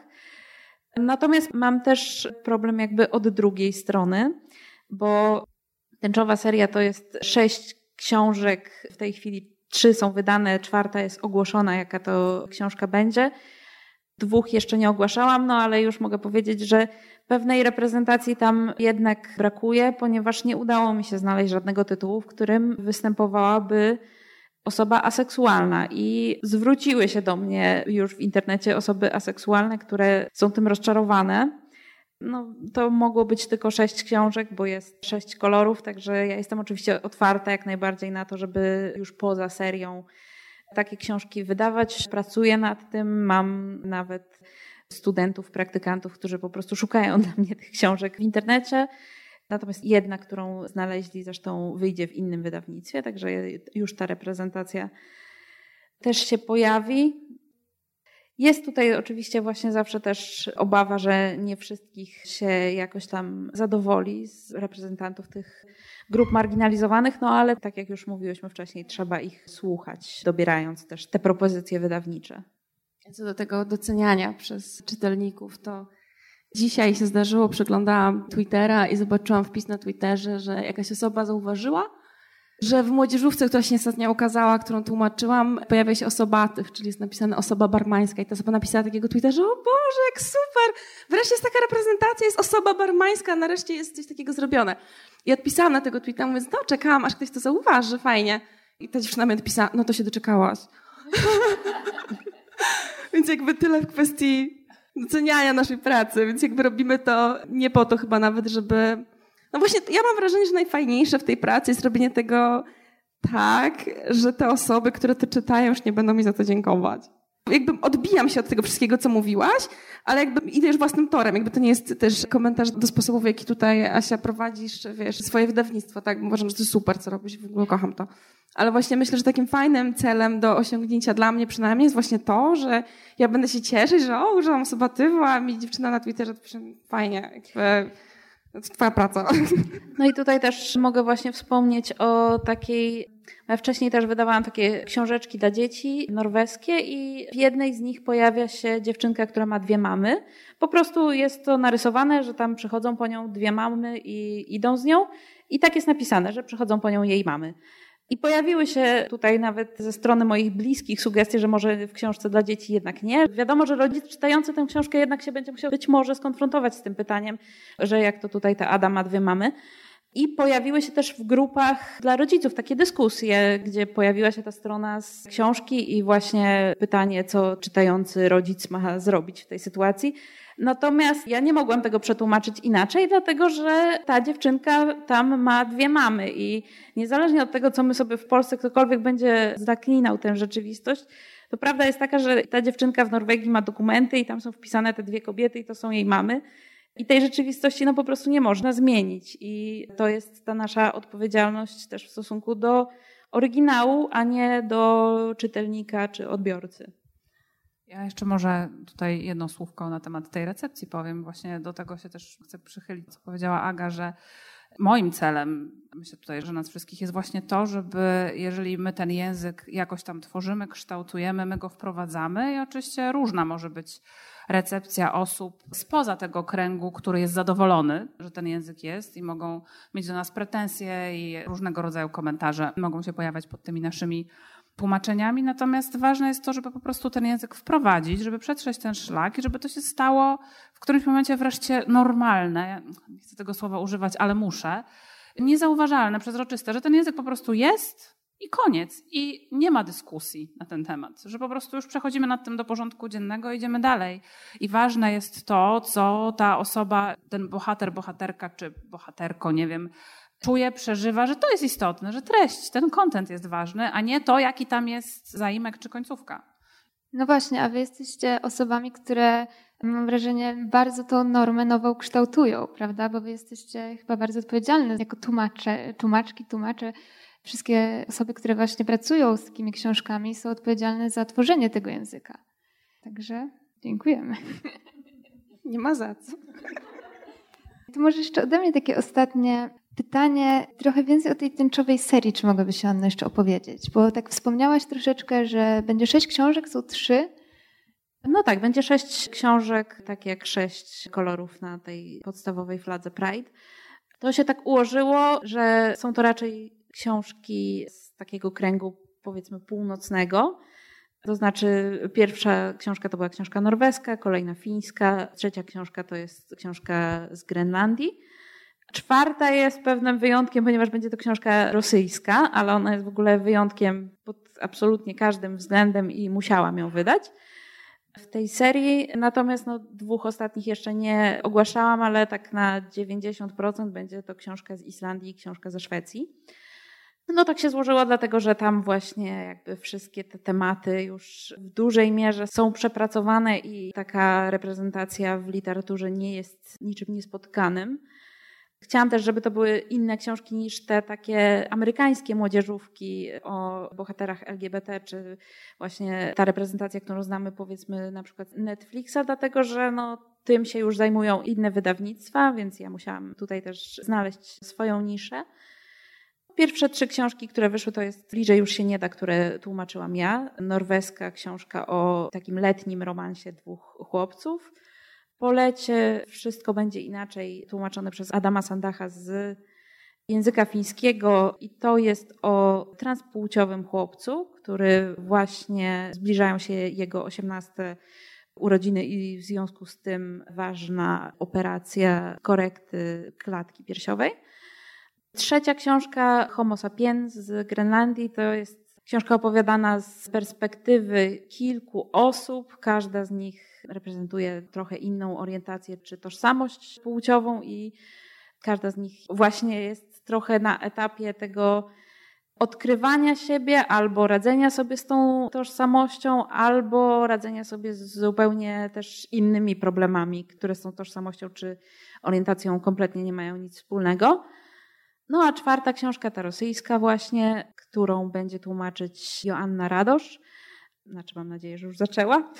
Natomiast mam też problem jakby od drugiej strony, bo tęczowa seria to jest sześć książek, w tej chwili trzy są wydane, czwarta jest ogłoszona, jaka to książka będzie. Dwóch jeszcze nie ogłaszałam, no ale już mogę powiedzieć, że pewnej reprezentacji tam jednak brakuje, ponieważ nie udało mi się znaleźć żadnego tytułu, w którym występowałaby osoba aseksualna i zwróciły się do mnie już w internecie osoby aseksualne, które są tym rozczarowane. No, to mogło być tylko sześć książek, bo jest sześć kolorów, także ja jestem oczywiście otwarta jak najbardziej na to, żeby już poza serią takie książki wydawać. Pracuję nad tym, mam nawet studentów, praktykantów, którzy po prostu szukają (laughs) dla mnie tych książek w internecie. Natomiast jedna, którą znaleźli, zresztą wyjdzie w innym wydawnictwie, także już ta reprezentacja też się pojawi. Jest tutaj oczywiście właśnie zawsze też obawa, że nie wszystkich się jakoś tam zadowoli z reprezentantów tych grup marginalizowanych, no ale tak jak już mówiłyśmy wcześniej, trzeba ich słuchać, dobierając też te propozycje wydawnicze. Co do tego doceniania przez czytelników, to dzisiaj się zdarzyło, przeglądałam Twittera i zobaczyłam wpis na Twitterze, że jakaś osoba zauważyła, że w młodzieżówce, która się ostatnio ukazała, którą tłumaczyłam, pojawia się osobatyw, czyli jest napisane osoba barmańska i ta osoba napisała takiego tweeta, że o Boże, jak super, wreszcie jest taka reprezentacja, jest osoba barmańska, nareszcie jest coś takiego zrobione. I odpisałam na tego tweeta, mówiąc, no czekałam, aż ktoś to zauważy, fajnie. I ta dziewczyna mi odpisała, no to się doczekałaś. (laughs) Więc jakby tyle w kwestii doceniania naszej pracy, więc jakby robimy to nie po to chyba nawet, żeby... No właśnie, ja mam wrażenie, że najfajniejsze w tej pracy jest robienie tego tak, że te osoby, które to czytają, już nie będą mi za to dziękować. Jakby odbijam się od tego wszystkiego, co mówiłaś, ale jakby idę już własnym torem. Jakby to nie jest też komentarz do sposobów, w jaki tutaj, Asia, prowadzisz, wiesz, swoje wydawnictwo, tak? Uważam, że to super, co robisz, w ogóle kocham to. Ale właśnie myślę, że takim fajnym celem do osiągnięcia dla mnie przynajmniej jest właśnie to, że ja będę się cieszyć, że o, użyłam osobatywu, a mi dziewczyna na Twitterze pisze, fajnie, jakby to twoja praca. No i tutaj też mogę właśnie wspomnieć o takiej ja wcześniej też wydawałam takie książeczki dla dzieci norweskie i w jednej z nich pojawia się dziewczynka, która ma dwie mamy. Po prostu jest to narysowane, że tam przychodzą po nią dwie mamy i idą z nią. I tak jest napisane, że przychodzą po nią jej mamy. I pojawiły się tutaj nawet ze strony moich bliskich sugestie, że może w książce dla dzieci jednak nie. Wiadomo, że rodzic czytający tę książkę jednak się będzie musiał być może skonfrontować z tym pytaniem, że jak to tutaj ta Ada ma dwie mamy. I pojawiły się też w grupach dla rodziców takie dyskusje, gdzie pojawiła się ta strona z książki i właśnie pytanie, co czytający rodzic ma zrobić w tej sytuacji. Natomiast ja nie mogłam tego przetłumaczyć inaczej, dlatego że ta dziewczynka tam ma dwie mamy i niezależnie od tego, co my sobie w Polsce ktokolwiek będzie zaklinał tę rzeczywistość, to prawda jest taka, że ta dziewczynka w Norwegii ma dokumenty i tam są wpisane te dwie kobiety i to są jej mamy. I tej rzeczywistości no po prostu nie można zmienić. I to jest ta nasza odpowiedzialność też w stosunku do oryginału, a nie do czytelnika czy odbiorcy. Ja jeszcze może tutaj jedno słówko na temat tej recepcji powiem. Właśnie do tego się też chcę przychylić, co powiedziała Aga, że moim celem, myślę tutaj, że nas wszystkich jest właśnie to, żeby jeżeli my ten język jakoś tam tworzymy, kształtujemy, my go wprowadzamy i oczywiście różna może być recepcja osób spoza tego kręgu, który jest zadowolony, że ten język jest i mogą mieć do nas pretensje i różnego rodzaju komentarze mogą się pojawiać pod tymi naszymi tłumaczeniami. Natomiast ważne jest to, żeby po prostu ten język wprowadzić, żeby przetrzeć ten szlak i żeby to się stało w którymś momencie wreszcie normalne. Ja nie chcę tego słowa używać, ale muszę. Niezauważalne, przezroczyste, że ten język po prostu jest i koniec. I nie ma dyskusji na ten temat, że po prostu już przechodzimy nad tym do porządku dziennego i idziemy dalej. I ważne jest to, co ta osoba, ten bohater, bohaterka czy bohaterko, nie wiem, czuje, przeżywa, że to jest istotne, że treść, ten kontent jest ważny, a nie to, jaki tam jest zaimek czy końcówka. No właśnie, a wy jesteście osobami, które mam wrażenie bardzo tą normę nową kształtują, prawda? Bo wy jesteście chyba bardzo odpowiedzialne jako tłumacze, tłumaczki, tłumacze wszystkie osoby, które właśnie pracują z takimi książkami, są odpowiedzialne za tworzenie tego języka. Także dziękujemy. Nie ma za co. To może jeszcze ode mnie takie ostatnie pytanie, trochę więcej o tej tęczowej serii, czy mogłabyś Anna jeszcze opowiedzieć? Bo tak wspomniałaś troszeczkę, że będzie sześć książek, są trzy. No tak, będzie sześć książek, tak jak sześć kolorów na tej podstawowej fladze Pride. To się tak ułożyło, że są to raczej książki z takiego kręgu, powiedzmy, północnego. To znaczy, pierwsza książka to była książka norweska, kolejna fińska, trzecia książka to jest książka z Grenlandii. Czwarta jest pewnym wyjątkiem, ponieważ będzie to książka rosyjska, ale ona jest w ogóle wyjątkiem pod absolutnie każdym względem i musiałam ją wydać w tej serii. Natomiast no, dwóch ostatnich jeszcze nie ogłaszałam, ale tak na 90% będzie to książka z Islandii i książka ze Szwecji. No tak się złożyło, dlatego że tam właśnie jakby wszystkie te tematy już w dużej mierze są przepracowane i taka reprezentacja w literaturze nie jest niczym niespotkanym. Chciałam też, żeby to były inne książki niż te takie amerykańskie młodzieżówki o bohaterach LGBT, czy właśnie ta reprezentacja, którą znamy powiedzmy na przykład Netflixa, dlatego że no, tym się już zajmują inne wydawnictwa, więc ja musiałam tutaj też znaleźć swoją niszę. Pierwsze trzy książki, które wyszły, to jest Bliżej już się nie da, które tłumaczyłam ja. Norweska książka o takim letnim romansie dwóch chłopców. Po lecie wszystko będzie inaczej tłumaczone przez Adama Sandacha z języka fińskiego i to jest o transpłciowym chłopcu, który właśnie zbliżają się jego 18 urodziny i w związku z tym ważna operacja korekty klatki piersiowej. Trzecia książka Homo sapiens z Grenlandii to jest książka opowiadana z perspektywy kilku osób. Każda z nich reprezentuje trochę inną orientację czy tożsamość płciową i każda z nich właśnie jest trochę na etapie tego odkrywania siebie albo radzenia sobie z tą tożsamością, albo radzenia sobie z zupełnie też innymi problemami, które z tą tożsamością czy orientacją kompletnie nie mają nic wspólnego. No a czwarta książka, ta rosyjska właśnie, którą będzie tłumaczyć Joanna Radosz. Znaczy mam nadzieję, że już zaczęła.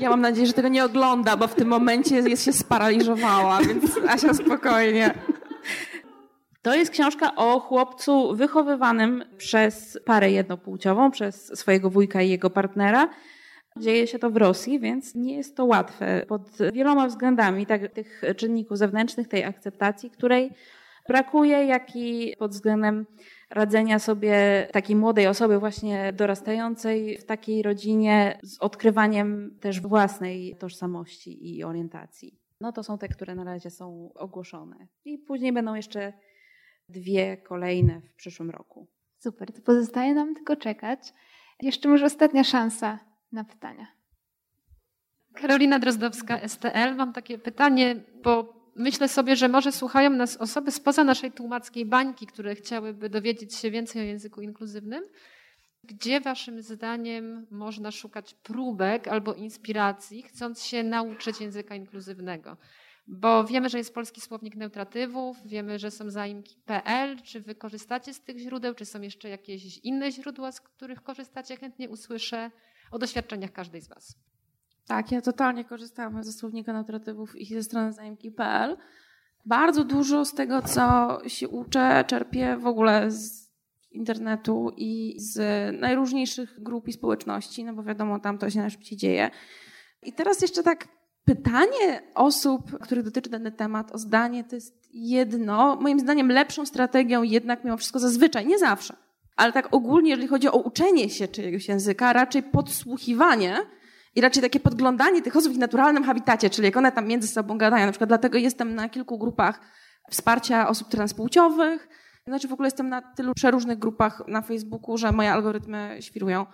Ja mam nadzieję, że tego nie ogląda, bo w tym momencie jest się sparaliżowała, więc Asia spokojnie. To jest książka o chłopcu wychowywanym przez parę jednopłciową, przez swojego wujka i jego partnera. Dzieje się to w Rosji, więc nie jest to łatwe pod wieloma względami, tak, tych czynników zewnętrznych, tej akceptacji, której brakuje, jak i pod względem radzenia sobie takiej młodej osoby właśnie dorastającej w takiej rodzinie z odkrywaniem też własnej tożsamości i orientacji. No to są te, które na razie są ogłoszone. I później będą jeszcze dwie kolejne w przyszłym roku. Super, to pozostaje nam tylko czekać. Jeszcze może ostatnia szansa na pytania. Karolina Drozdowska, STL. Mam takie pytanie, bo myślę sobie, że może słuchają nas osoby spoza naszej tłumackiej bańki, które chciałyby dowiedzieć się więcej o języku inkluzywnym. Gdzie waszym zdaniem można szukać próbek albo inspiracji, chcąc się nauczyć języka inkluzywnego? Bo wiemy, że jest polski słownik neutratywów, wiemy, że są zaimki.pl. Czy wy korzystacie z tych źródeł, czy są jeszcze jakieś inne źródła, z których korzystacie? Chętnie usłyszę o doświadczeniach każdej z was. Tak, ja totalnie korzystałam ze słownika natratywów i ze strony zaimki.pl. Bardzo dużo z tego, co się uczę, czerpię w ogóle z internetu i z najróżniejszych grup i społeczności, no bo wiadomo, tam to się najszybciej dzieje. I teraz jeszcze tak pytanie osób, których dotyczy dany temat, o zdanie, to jest jedno, moim zdaniem lepszą strategią jednak mimo wszystko zazwyczaj, nie zawsze, ale tak ogólnie, jeżeli chodzi o uczenie się czyjegoś języka, raczej podsłuchiwanie i raczej takie podglądanie tych osób w ich naturalnym habitacie, czyli jak one tam między sobą gadają. Na przykład dlatego jestem na kilku grupach wsparcia osób transpłciowych, znaczy w ogóle jestem na tylu przeróżnych grupach na Facebooku, że moje algorytmy świrują.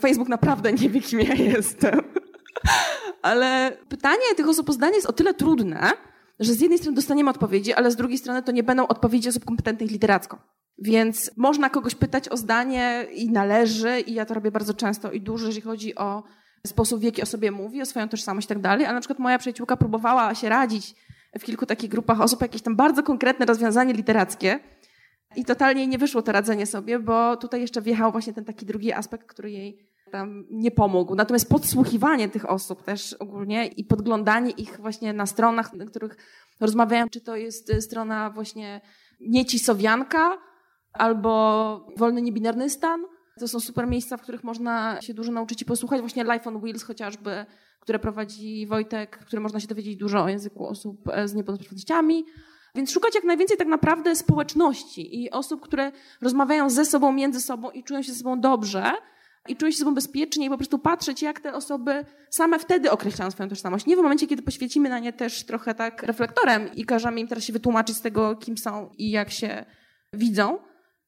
Facebook naprawdę nie wie, kim ja jestem. (laughs) Ale pytanie tych osób o zdanie jest o tyle trudne, że z jednej strony dostaniemy odpowiedzi, ale z drugiej strony to nie będą odpowiedzi osób kompetentnych literacko. Więc można kogoś pytać o zdanie i należy, i ja to robię bardzo często i dużo, jeżeli chodzi o sposób, w jaki o sobie mówi, o swoją tożsamość i tak dalej. Ale na przykład moja przyjaciółka próbowała się radzić w kilku takich grupach osób jakieś tam bardzo konkretne rozwiązanie literackie i totalnie nie wyszło to radzenie sobie, bo tutaj jeszcze wjechał właśnie ten taki drugi aspekt, który jej tam nie pomógł. Natomiast podsłuchiwanie tych osób też ogólnie i podglądanie ich właśnie na stronach, na których rozmawiają, czy to jest strona właśnie Niecisowianka albo Wolny Niebinarny Stan. To są super miejsca, w których można się dużo nauczyć i posłuchać. Właśnie Life on Wheels chociażby, które prowadzi Wojtek, które można się dowiedzieć dużo o języku osób z niepełnosprawnościami. Więc szukać jak najwięcej tak naprawdę społeczności i osób, które rozmawiają ze sobą, między sobą i czują się ze sobą dobrze, i czuję się sobą bezpiecznie i po prostu patrzeć, jak te osoby same wtedy określają swoją tożsamość. Nie w momencie, kiedy poświecimy na nie też trochę tak reflektorem i każemy im teraz się wytłumaczyć z tego, kim są i jak się widzą,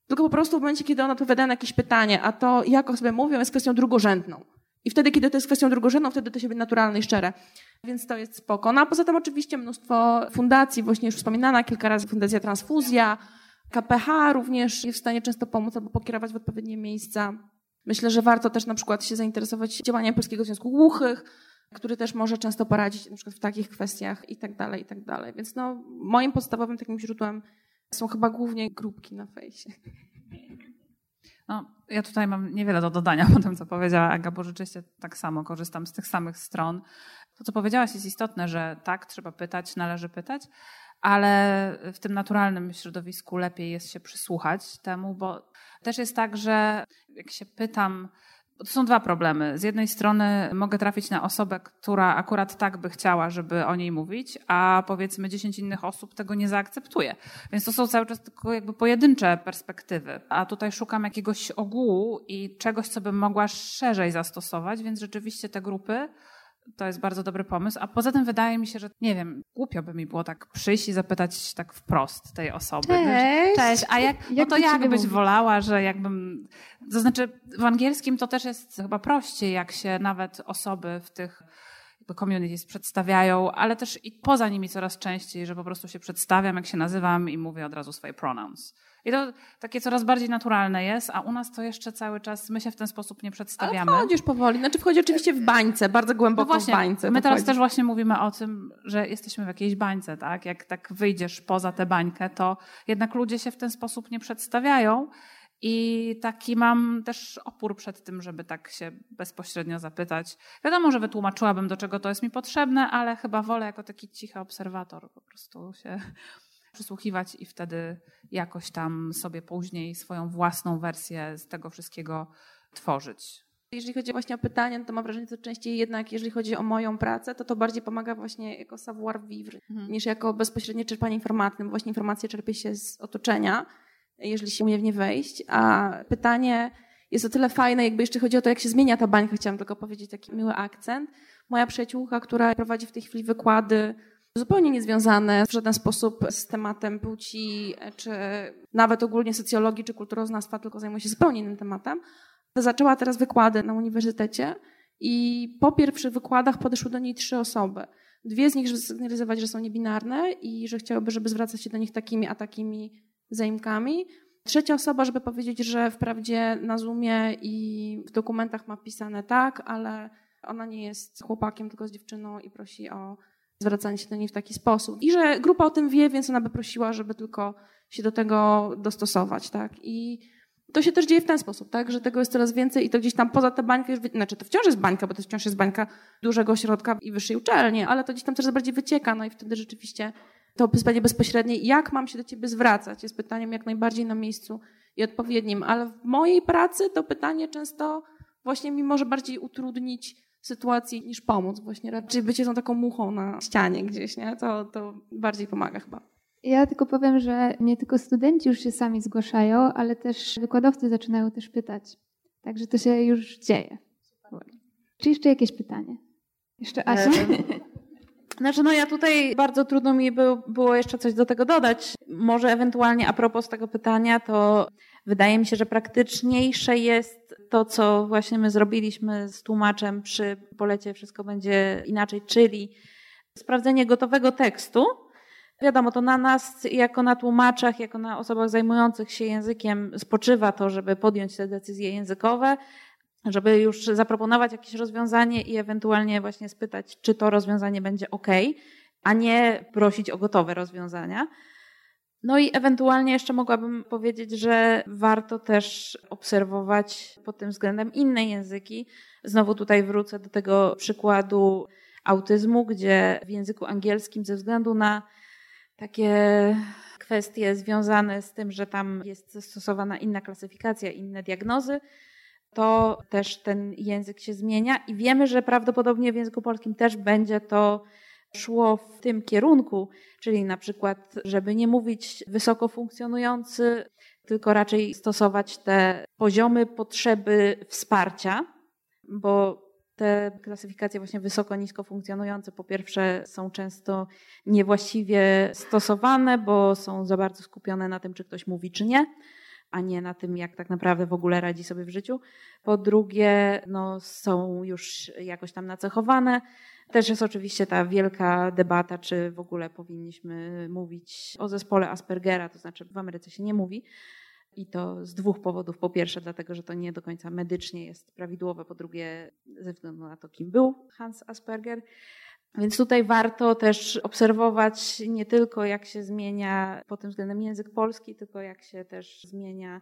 tylko po prostu w momencie, kiedy one odpowiadają na jakieś pytanie, a to, jak o sobie mówią, jest kwestią drugorzędną. I wtedy, kiedy to jest kwestią drugorzędną, wtedy to się będzie naturalne i szczere. Więc to jest spoko. No a poza tym oczywiście mnóstwo fundacji, właśnie już wspominana kilka razy Fundacja Transfuzja, KPH również jest w stanie często pomóc albo pokierować w odpowiednie miejsca. Myślę, że warto też na przykład się zainteresować działaniem Polskiego Związku Głuchych, który też może często poradzić na przykład w takich kwestiach i tak dalej, i tak dalej. Więc no, moim podstawowym takim źródłem są chyba głównie grupki na fejsie. No, ja tutaj mam niewiele do dodania (laughs) po tym, co powiedziała Aga, bo rzeczywiście tak samo korzystam z tych samych stron. To, co powiedziałaś, jest istotne, że tak, trzeba pytać, należy pytać, ale w tym naturalnym środowisku lepiej jest się przysłuchać temu, bo też jest tak, że jak się pytam, to są dwa problemy. Z jednej strony mogę trafić na osobę, która akurat tak by chciała, żeby o niej mówić, a powiedzmy 10 innych osób tego nie zaakceptuje. Więc to są cały czas tylko jakby pojedyncze perspektywy. A tutaj szukam jakiegoś ogółu i czegoś, co bym mogła szerzej zastosować, więc rzeczywiście te grupy to jest bardzo dobry pomysł. A poza tym wydaje mi się, że nie wiem, głupio by mi było tak przyjść i zapytać tak wprost tej osoby. Cześć. Cześć. A jak, no to jak byś wolała, że jakbym. To znaczy, w angielskim to też jest chyba prościej, jak się nawet osoby w tych communities przedstawiają, ale też i poza nimi coraz częściej, że po prostu się przedstawiam, jak się nazywam i mówię od razu swoje pronouns. I to takie coraz bardziej naturalne jest, a u nas to jeszcze cały czas, my się w ten sposób nie przedstawiamy. Ale wchodzisz powoli, znaczy wchodzi oczywiście w bańce, bardzo głęboko no właśnie, w bańce. My teraz też właśnie mówimy o tym, że jesteśmy w jakiejś bańce, tak? Jak tak wyjdziesz poza tę bańkę, to jednak ludzie się w ten sposób nie przedstawiają. I taki mam też opór przed tym, żeby tak się bezpośrednio zapytać. Wiadomo, że wytłumaczyłabym, do czego to jest mi potrzebne, ale chyba wolę jako taki cichy obserwator po prostu się przysłuchiwać i wtedy jakoś tam sobie później swoją własną wersję z tego wszystkiego tworzyć. Jeżeli chodzi właśnie o pytania, to mam wrażenie, że częściej jednak, jeżeli chodzi o moją pracę, to to bardziej pomaga właśnie jako savoir vivre, mhm. niż jako bezpośrednie czerpanie informacji. Bo właśnie informacje czerpie się z otoczenia, jeżeli się umie w nie wejść, a pytanie jest o tyle fajne, jakby jeszcze chodzi o to, jak się zmienia ta bańka. Chciałam tylko powiedzieć taki miły akcent. Moja przyjaciółka, która prowadzi w tej chwili wykłady zupełnie niezwiązane w żaden sposób z tematem płci, czy nawet ogólnie socjologii, czy kulturoznawstwa, tylko zajmuje się zupełnie innym tematem. Zaczęła teraz wykłady na uniwersytecie i po pierwszych wykładach podeszły do niej trzy osoby. Dwie z nich, żeby sygnalizować, że są niebinarne i że chciałyby, żeby zwracać się do nich takimi a takimi zaimkami. Trzecia osoba, żeby powiedzieć, że wprawdzie na Zoomie i w dokumentach ma wpisane tak, ale ona nie jest chłopakiem, tylko z dziewczyną i prosi o zwracanie się do niej w taki sposób. I że grupa o tym wie, więc ona by prosiła, żeby tylko się do tego dostosować, tak? I to się też dzieje w ten sposób, tak? że tego jest coraz więcej i to gdzieś tam poza tę bańkę, znaczy to wciąż jest bańka, bo to wciąż jest bańka dużego ośrodka i wyższej uczelni, ale to gdzieś tam coraz bardziej wycieka, no i wtedy rzeczywiście to pytanie bezpośrednie, jak mam się do ciebie zwracać, jest pytaniem jak najbardziej na miejscu i odpowiednim, ale w mojej pracy to pytanie często właśnie mi może bardziej utrudnić sytuację niż pomóc, właśnie raczej bycie tą taką muchą na ścianie gdzieś, nie? To, to bardziej pomaga chyba. Ja tylko powiem, że nie tylko studenci już się sami zgłaszają, ale też wykładowcy zaczynają też pytać. Także to się już dzieje. Czy jeszcze jakieś pytanie? Jeszcze Asia? (laughs) Znaczy, no ja tutaj bardzo trudno mi by, było jeszcze coś do tego dodać. Może ewentualnie a propos tego pytania, to wydaje mi się, że praktyczniejsze jest to, co właśnie my zrobiliśmy z tłumaczem przy polecie Wszystko będzie inaczej, czyli sprawdzenie gotowego tekstu. Wiadomo, to na nas, jako na tłumaczach, jako na osobach zajmujących się językiem, spoczywa to, żeby podjąć te decyzje językowe, żeby już zaproponować jakieś rozwiązanie i ewentualnie właśnie spytać, czy to rozwiązanie będzie ok, a nie prosić o gotowe rozwiązania. No i ewentualnie jeszcze mogłabym powiedzieć, że warto też obserwować pod tym względem inne języki. Znowu tutaj wrócę do tego przykładu autyzmu, gdzie w języku angielskim ze względu na takie kwestie związane z tym, że tam jest stosowana inna klasyfikacja, inne diagnozy, to też ten język się zmienia i wiemy, że prawdopodobnie w języku polskim też będzie to szło w tym kierunku, czyli na przykład, żeby nie mówić wysoko funkcjonujący, tylko raczej stosować te poziomy potrzeby wsparcia, bo te klasyfikacje właśnie wysoko-nisko funkcjonujące po pierwsze są często niewłaściwie stosowane, bo są za bardzo skupione na tym, czy ktoś mówi, czy nie a nie na tym, jak tak naprawdę w ogóle radzi sobie w życiu. Po drugie, no, są już jakoś tam nacechowane. Też jest oczywiście ta wielka debata, czy w ogóle powinniśmy mówić o zespole Aspergera, to znaczy w Ameryce się nie mówi. I to z dwóch powodów. Po pierwsze, dlatego, że to nie do końca medycznie jest prawidłowe. Po drugie, ze względu na to, kim był Hans Asperger. Więc tutaj warto też obserwować nie tylko jak się zmienia pod tym względem język polski, tylko jak się też zmienia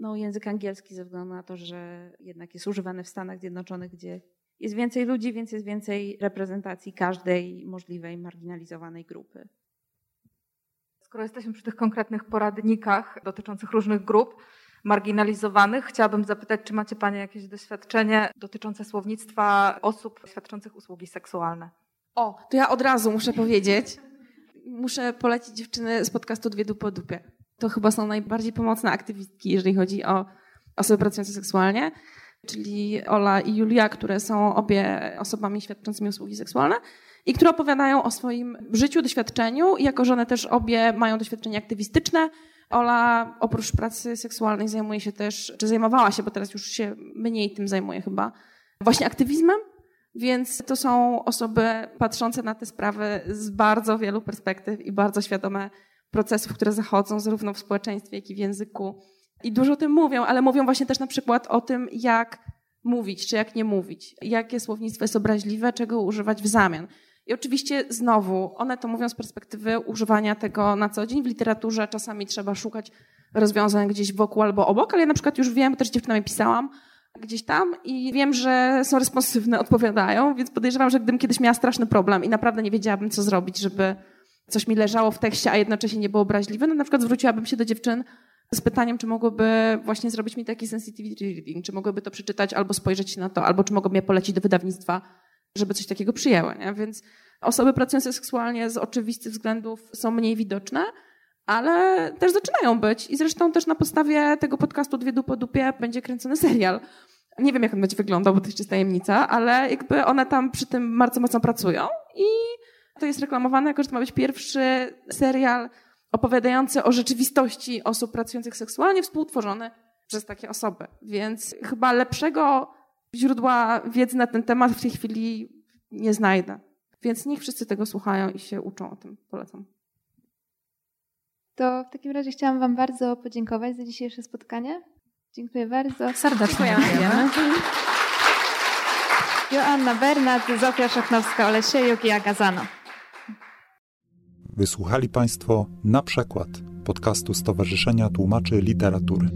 no, język angielski ze względu na to, że jednak jest używany w Stanach Zjednoczonych, gdzie jest więcej ludzi, więc jest więcej reprezentacji każdej możliwej marginalizowanej grupy. Skoro jesteśmy przy tych konkretnych poradnikach dotyczących różnych grup marginalizowanych, chciałabym zapytać, czy macie Panie jakieś doświadczenie dotyczące słownictwa osób świadczących usługi seksualne? O, to ja od razu muszę powiedzieć. Muszę polecić dziewczyny z podcastu Dwie Dupy o Dupie. To chyba są najbardziej pomocne aktywistki, jeżeli chodzi o osoby pracujące seksualnie, czyli Ola i Julia, które są obie osobami świadczącymi usługi seksualne i które opowiadają o swoim życiu, doświadczeniu. I jako, że one też obie mają doświadczenie aktywistyczne, Ola oprócz pracy seksualnej zajmuje się też, czy zajmowała się, bo teraz już się mniej tym zajmuje chyba, właśnie aktywizmem więc to są osoby patrzące na te sprawy z bardzo wielu perspektyw i bardzo świadome procesów, które zachodzą zarówno w społeczeństwie, jak i w języku. I dużo o tym mówią, ale mówią właśnie też na przykład o tym, jak mówić, czy jak nie mówić, jakie słownictwo jest obraźliwe, czego używać w zamian. I oczywiście znowu, one to mówią z perspektywy używania tego na co dzień. W literaturze czasami trzeba szukać rozwiązań gdzieś wokół albo obok, ale ja na przykład już wiem, też dziewczynami pisałam, gdzieś tam i wiem, że są responsywne, odpowiadają, więc podejrzewam, że gdybym kiedyś miała straszny problem i naprawdę nie wiedziałabym, co zrobić, żeby coś mi leżało w tekście, a jednocześnie nie było obraźliwe, no na przykład zwróciłabym się do dziewczyn z pytaniem, czy mogłyby właśnie zrobić mi taki sensitivity reading, czy mogłyby to przeczytać albo spojrzeć na to, albo czy mogą mnie polecić do wydawnictwa, żeby coś takiego przyjęły, nie? Więc osoby pracujące seksualnie z oczywistych względów są mniej widoczne, ale też zaczynają być. I zresztą też na podstawie tego podcastu Dwie Dupy Dupie będzie kręcony serial. Nie wiem, jak on będzie wyglądał, bo to jeszcze tajemnica, ale jakby one tam przy tym bardzo mocno pracują i to jest reklamowane jako, że to ma być pierwszy serial opowiadający o rzeczywistości osób pracujących seksualnie, współtworzony przez takie osoby. Więc chyba lepszego źródła wiedzy na ten temat w tej chwili nie znajdę. Więc niech wszyscy tego słuchają i się uczą o tym. Polecam. To w takim razie chciałam Wam bardzo podziękować za dzisiejsze spotkanie. Dziękuję bardzo. Serdecznie dziękujemy. Joanna Bernat, Zofia Szachnowska-Olesiejuk i Agazano. Wysłuchali Państwo na przykład podcastu Stowarzyszenia Tłumaczy Literatury.